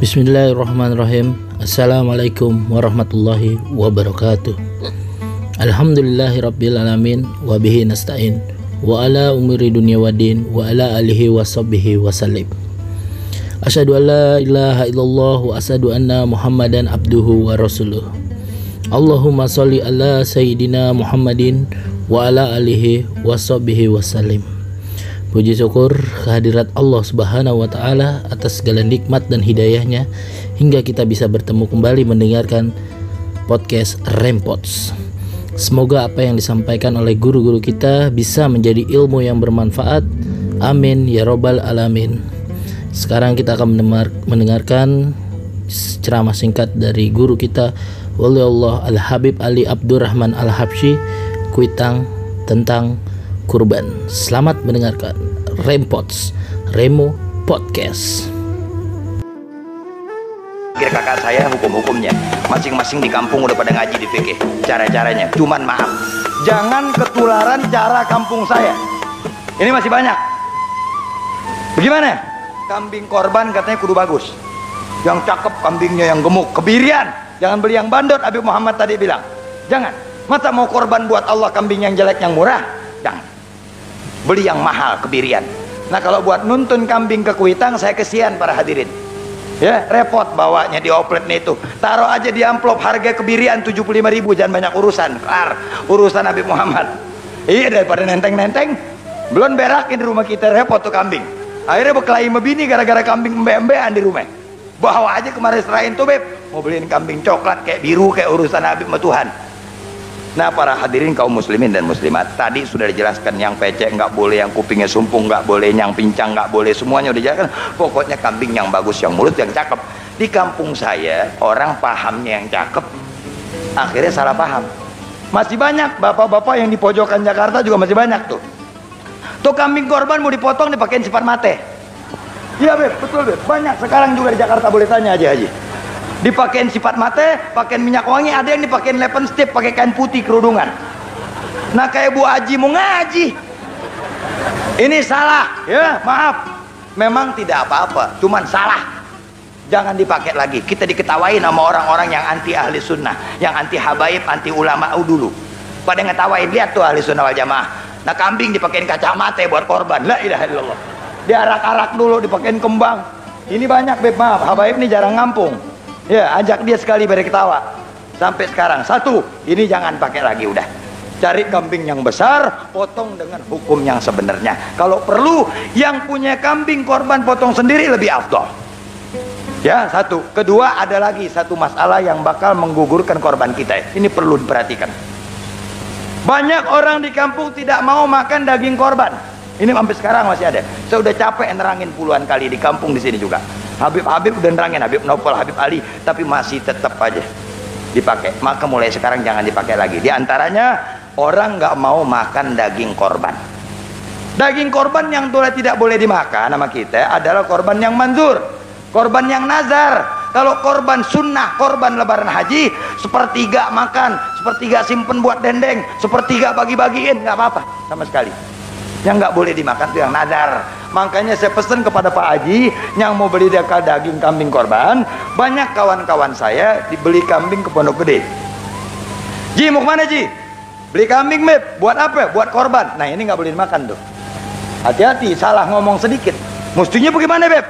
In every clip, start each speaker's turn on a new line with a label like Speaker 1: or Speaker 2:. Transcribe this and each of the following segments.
Speaker 1: Bismillahirrahmanirrahim. Assalamualaikum warahmatullahi wabarakatuh. Alhamdulillahi rabbil alamin Wabihi nasta'in Wa ala umuri dunia wa din Wa ala alihi wa sahbihi wa salim Asyadu an la ilaha illallah Wa asyadu anna muhammadan abduhu wa rasuluh. Allahumma salli ala sayyidina muhammadin Wa ala alihi wa sahbihi wa salim Puji syukur kehadirat Allah Subhanahu wa taala atas segala nikmat dan hidayahnya hingga kita bisa bertemu kembali mendengarkan podcast Rempots. Semoga apa yang disampaikan oleh guru-guru kita bisa menjadi ilmu yang bermanfaat. Amin ya robbal alamin. Sekarang kita akan mendengarkan ceramah singkat dari guru kita Wali Allah Al Habib Ali Abdurrahman Al Habsyi Kuitang tentang kurban. Selamat mendengarkan Rempots Remo Podcast.
Speaker 2: Kira kakak saya hukum-hukumnya. Masing-masing di kampung udah pada ngaji di fikih Cara-caranya. Cuman maaf. Jangan ketularan cara kampung saya. Ini masih banyak. Bagaimana? Kambing korban katanya kudu bagus. Yang cakep kambingnya yang gemuk Kebirian. Jangan beli yang bandot Habib Muhammad tadi bilang. Jangan. Masa mau korban buat Allah kambing yang jelek yang murah? Jangan. Beli yang mahal kebirian nah kalau buat nuntun kambing ke kuitang saya kesian para hadirin. Ya repot bawanya di oplet itu. Taruh aja di amplop harga kebirian 75 ribu jangan banyak urusan. Kelar urusan Nabi Muhammad. Iya daripada nenteng-nenteng. Belum berakin di rumah kita repot tuh kambing. Akhirnya berkelahi mebini gara-gara kambing embe-embean di rumah. Bawa aja kemarin serahin tuh beb. Mau beliin kambing coklat kayak biru kayak urusan Nabi Tuhan Nah para hadirin kaum muslimin dan muslimat Tadi sudah dijelaskan yang pecek nggak boleh Yang kupingnya sumpung nggak boleh Yang pincang nggak boleh Semuanya udah dijelaskan. Pokoknya kambing yang bagus Yang mulut yang cakep. Di kampung saya Orang pahamnya yang cakep Akhirnya salah paham. Masih banyak bapak-bapak yang di pojokan Jakarta juga masih banyak tuh. Tuh kambing korban mau dipotong dipakein sifat mate Iya beb betul beb. Banyak. Sekarang juga di Jakarta boleh tanya aja haji dipakein sifat mate, pakein minyak wangi, ada yang dipakein lepen stip, pakai kain putih kerudungan. Nah kayak Bu Aji mau ngaji. Ini salah, ya maaf. Memang tidak apa-apa, cuman salah. Jangan dipakai lagi. Kita diketawain sama orang-orang yang anti ahli sunnah, yang anti habaib, anti ulama dulu. Pada ngetawain lihat tuh ahli sunnah wal jamaah. Nah kambing dipakein kacamata buat korban. La ilaha illallah. Diarak-arak dulu, dipakein kembang. Ini banyak beb maaf, habaib ini jarang ngampung Ya, ajak dia sekali pada ketawa. Sampai sekarang. Satu, ini jangan pakai lagi udah. Cari kambing yang besar, potong dengan hukum yang sebenarnya. Kalau perlu, yang punya kambing korban potong sendiri lebih afdol. Ya, satu. Kedua, ada lagi satu masalah yang bakal menggugurkan korban kita. Ini perlu diperhatikan. Banyak orang di kampung tidak mau makan daging korban. Ini sampai sekarang masih ada. Saya udah capek nerangin puluhan kali di kampung di sini juga. Habib-habib udah nerangin Habib Nopal, Habib Ali, tapi masih tetap aja dipakai. Maka mulai sekarang jangan dipakai lagi. Di antaranya orang nggak mau makan daging korban. Daging korban yang tidak boleh dimakan nama kita adalah korban yang manzur, korban yang nazar. Kalau korban sunnah, korban lebaran haji, sepertiga makan, sepertiga simpen buat dendeng, sepertiga bagi-bagiin, nggak apa-apa sama sekali yang nggak boleh dimakan itu yang nazar. Makanya saya pesan kepada Pak Haji yang mau beli dekal daging kambing korban banyak kawan-kawan saya dibeli kambing ke Pondok Gede. Ji mau ke mana Ji? Beli kambing Mep buat apa? Buat korban. Nah ini nggak boleh dimakan tuh. Hati-hati salah ngomong sedikit. Mestinya bagaimana Beb?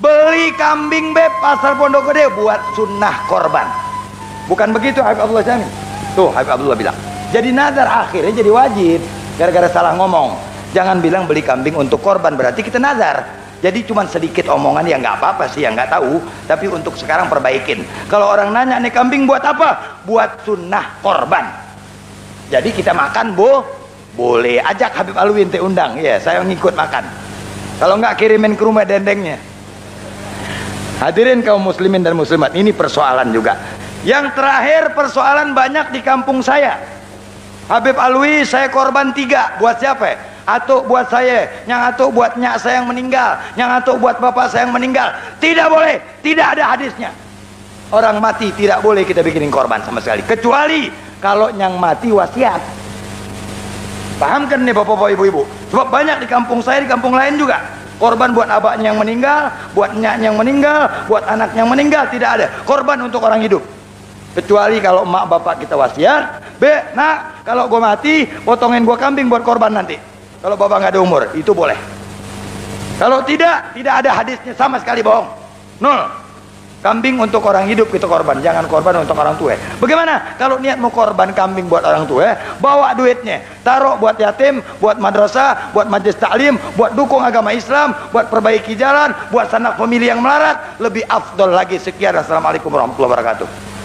Speaker 2: Beli kambing Beb pasar Pondok Gede buat sunnah korban. Bukan begitu Habib Abdullah Jami tuh Habib Abdullah bilang. Jadi nazar akhirnya jadi wajib gara-gara salah ngomong jangan bilang beli kambing untuk korban berarti kita nazar. Jadi cuma sedikit omongan yang nggak apa-apa sih yang nggak tahu. Tapi untuk sekarang perbaikin. Kalau orang nanya nih kambing buat apa? Buat sunnah korban. Jadi kita makan bu. Boleh ajak Habib Alwin teh undang. Ya saya ngikut makan. Kalau nggak kirimin ke rumah dendengnya. Hadirin kaum muslimin dan muslimat ini persoalan juga. Yang terakhir persoalan banyak di kampung saya. Habib Alwi saya korban tiga. Buat siapa atau buat saya. Yang atau buat nyak saya yang meninggal. Yang atau buat bapak saya yang meninggal. Tidak boleh. Tidak ada hadisnya. Orang mati tidak boleh kita bikinin korban sama sekali. Kecuali kalau yang mati wasiat. Paham kan nih bapak-bapak ibu-ibu? Sebab banyak di kampung saya di kampung lain juga. Korban buat abaknya yang meninggal buat nyaknya yang meninggal buat anaknya yang meninggal tidak ada. Korban untuk orang hidup. Kecuali kalau emak bapak kita wasiat be nak kalau gue mati potongin gue kambing buat korban nanti kalau bapak nggak ada umur itu boleh kalau tidak tidak ada hadisnya sama sekali bohong nol Kambing untuk orang hidup kita korban, jangan korban untuk orang tua. Bagaimana kalau niat mau korban kambing buat orang tua? Bawa duitnya, taruh buat yatim, buat madrasah, buat majelis taklim, buat dukung agama Islam, buat perbaiki jalan, buat sanak pemilih yang melarat, lebih afdol lagi. Sekian. Assalamualaikum warahmatullahi wabarakatuh.